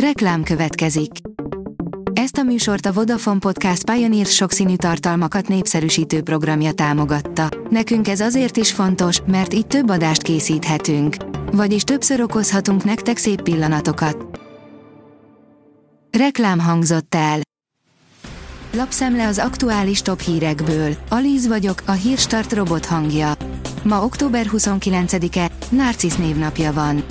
Reklám következik. Ezt a műsort a Vodafone Podcast Pioneer sokszínű tartalmakat népszerűsítő programja támogatta. Nekünk ez azért is fontos, mert így több adást készíthetünk. Vagyis többször okozhatunk nektek szép pillanatokat. Reklám hangzott el. Lapszemle az aktuális top hírekből. Alíz vagyok, a hírstart robot hangja. Ma október 29-e, Narcisz névnapja van.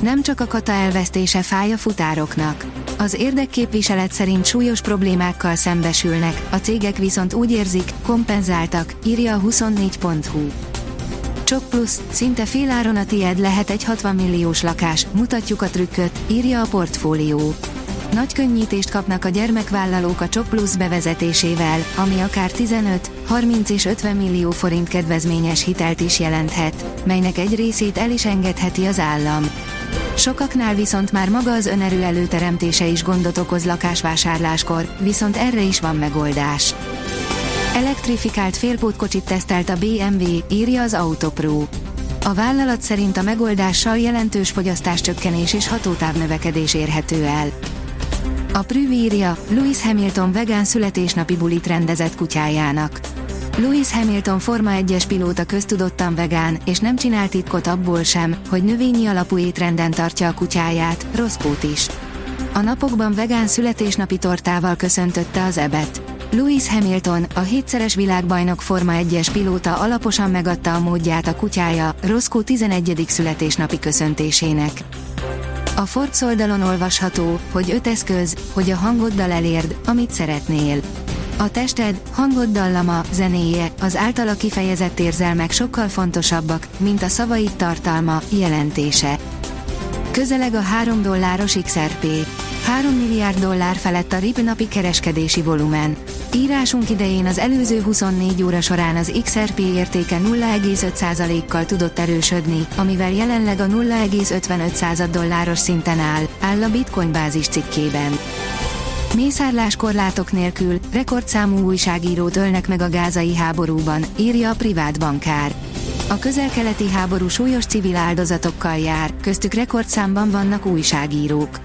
Nem csak a kata elvesztése fáj a futároknak. Az érdekképviselet szerint súlyos problémákkal szembesülnek, a cégek viszont úgy érzik, kompenzáltak, írja a 24.hu. Csok plusz, szinte féláron a tied lehet egy 60 milliós lakás, mutatjuk a trükköt, írja a portfólió. Nagy könnyítést kapnak a gyermekvállalók a Csok plusz bevezetésével, ami akár 15, 30 és 50 millió forint kedvezményes hitelt is jelenthet, melynek egy részét el is engedheti az állam. Sokaknál viszont már maga az önerő előteremtése is gondot okoz lakásvásárláskor, viszont erre is van megoldás. Elektrifikált félpótkocsit tesztelt a BMW, írja az Autopro. A vállalat szerint a megoldással jelentős fogyasztáscsökkenés és hatótávnövekedés érhető el. A Prüv írja, Lewis Hamilton vegán születésnapi bulit rendezett kutyájának. Lewis Hamilton Forma 1-es pilóta köztudottan vegán, és nem csinál titkot abból sem, hogy növényi alapú étrenden tartja a kutyáját, Roscoe is. A napokban vegán születésnapi tortával köszöntötte az ebet. Lewis Hamilton, a hétszeres világbajnok Forma 1-es pilóta alaposan megadta a módját a kutyája, Roscoe 11. születésnapi köszöntésének. A Forbes oldalon olvasható, hogy öt eszköz, hogy a hangoddal elérd, amit szeretnél. A tested, hangod dallama, zenéje, az általa kifejezett érzelmek sokkal fontosabbak, mint a szavaid tartalma, jelentése. Közeleg a 3 dolláros XRP. 3 milliárd dollár felett a RIP napi kereskedési volumen. Írásunk idején az előző 24 óra során az XRP értéke 0,5%-kal tudott erősödni, amivel jelenleg a 0,55 dolláros szinten áll, áll a Bitcoin bázis cikkében. Mészárláskorlátok nélkül rekordszámú újságírót ölnek meg a gázai háborúban, írja a privát bankár. A közel-keleti háború súlyos civil áldozatokkal jár, köztük rekordszámban vannak újságírók.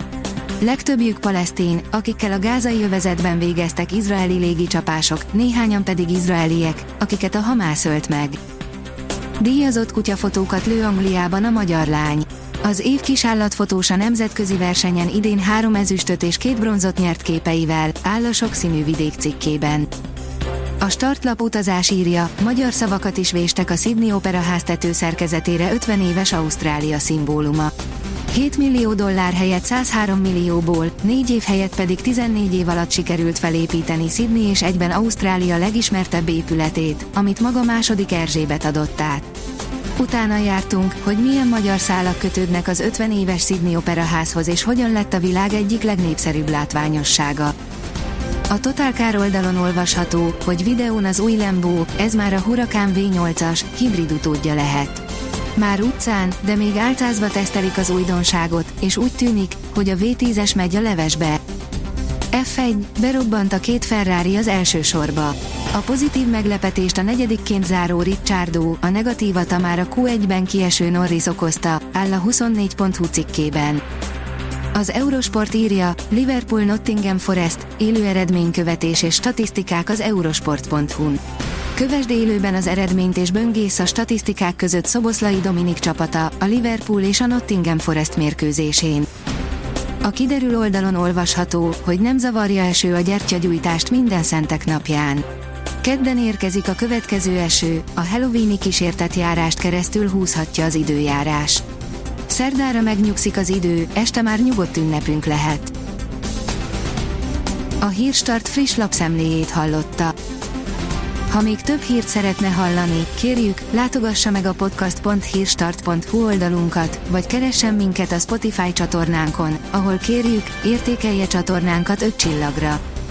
Legtöbbjük palesztin, akikkel a gázai övezetben végeztek izraeli légicsapások, néhányan pedig izraeliek, akiket a Hamász ölt meg. Díjazott kutyafotókat lő Angliában a magyar lány. Az év kisállatfotós a nemzetközi versenyen idén három ezüstöt és két bronzot nyert képeivel, áll a sokszínű vidék cikkében. A startlap utazás írja, magyar szavakat is véstek a Sydney Opera háztető szerkezetére 50 éves Ausztrália szimbóluma. 7 millió dollár helyett 103 millióból, 4 év helyett pedig 14 év alatt sikerült felépíteni Sydney és egyben Ausztrália legismertebb épületét, amit maga második Erzsébet adott át. Utána jártunk, hogy milyen magyar szálak kötődnek az 50 éves Sydney Operaházhoz és hogyan lett a világ egyik legnépszerűbb látványossága. A Total Car oldalon olvasható, hogy videón az új Lambo, ez már a Huracan V8-as, hibrid utódja lehet. Már utcán, de még álcázva tesztelik az újdonságot, és úgy tűnik, hogy a V10-es megy a levesbe. F1, berobbant a két Ferrari az első sorba. A pozitív meglepetést a negyedikként záró Ricciardo, a negatívat a már a Q1-ben kieső Norris okozta, áll a 24.hu cikkében. Az Eurosport írja, Liverpool Nottingham Forest, élő eredménykövetés és statisztikák az eurosport.hu-n. Kövesd élőben az eredményt és böngész a statisztikák között Szoboszlai Dominik csapata, a Liverpool és a Nottingham Forest mérkőzésén. A kiderül oldalon olvasható, hogy nem zavarja eső a gyertyagyújtást minden szentek napján. Kedden érkezik a következő eső, a Halloweeni kísértet járást keresztül húzhatja az időjárás. Szerdára megnyugszik az idő, este már nyugodt ünnepünk lehet. A Hírstart friss lapszemléjét hallotta. Ha még több hírt szeretne hallani, kérjük, látogassa meg a podcast.hírstart.hu oldalunkat, vagy keressen minket a Spotify csatornánkon, ahol kérjük, értékelje csatornánkat 5 csillagra.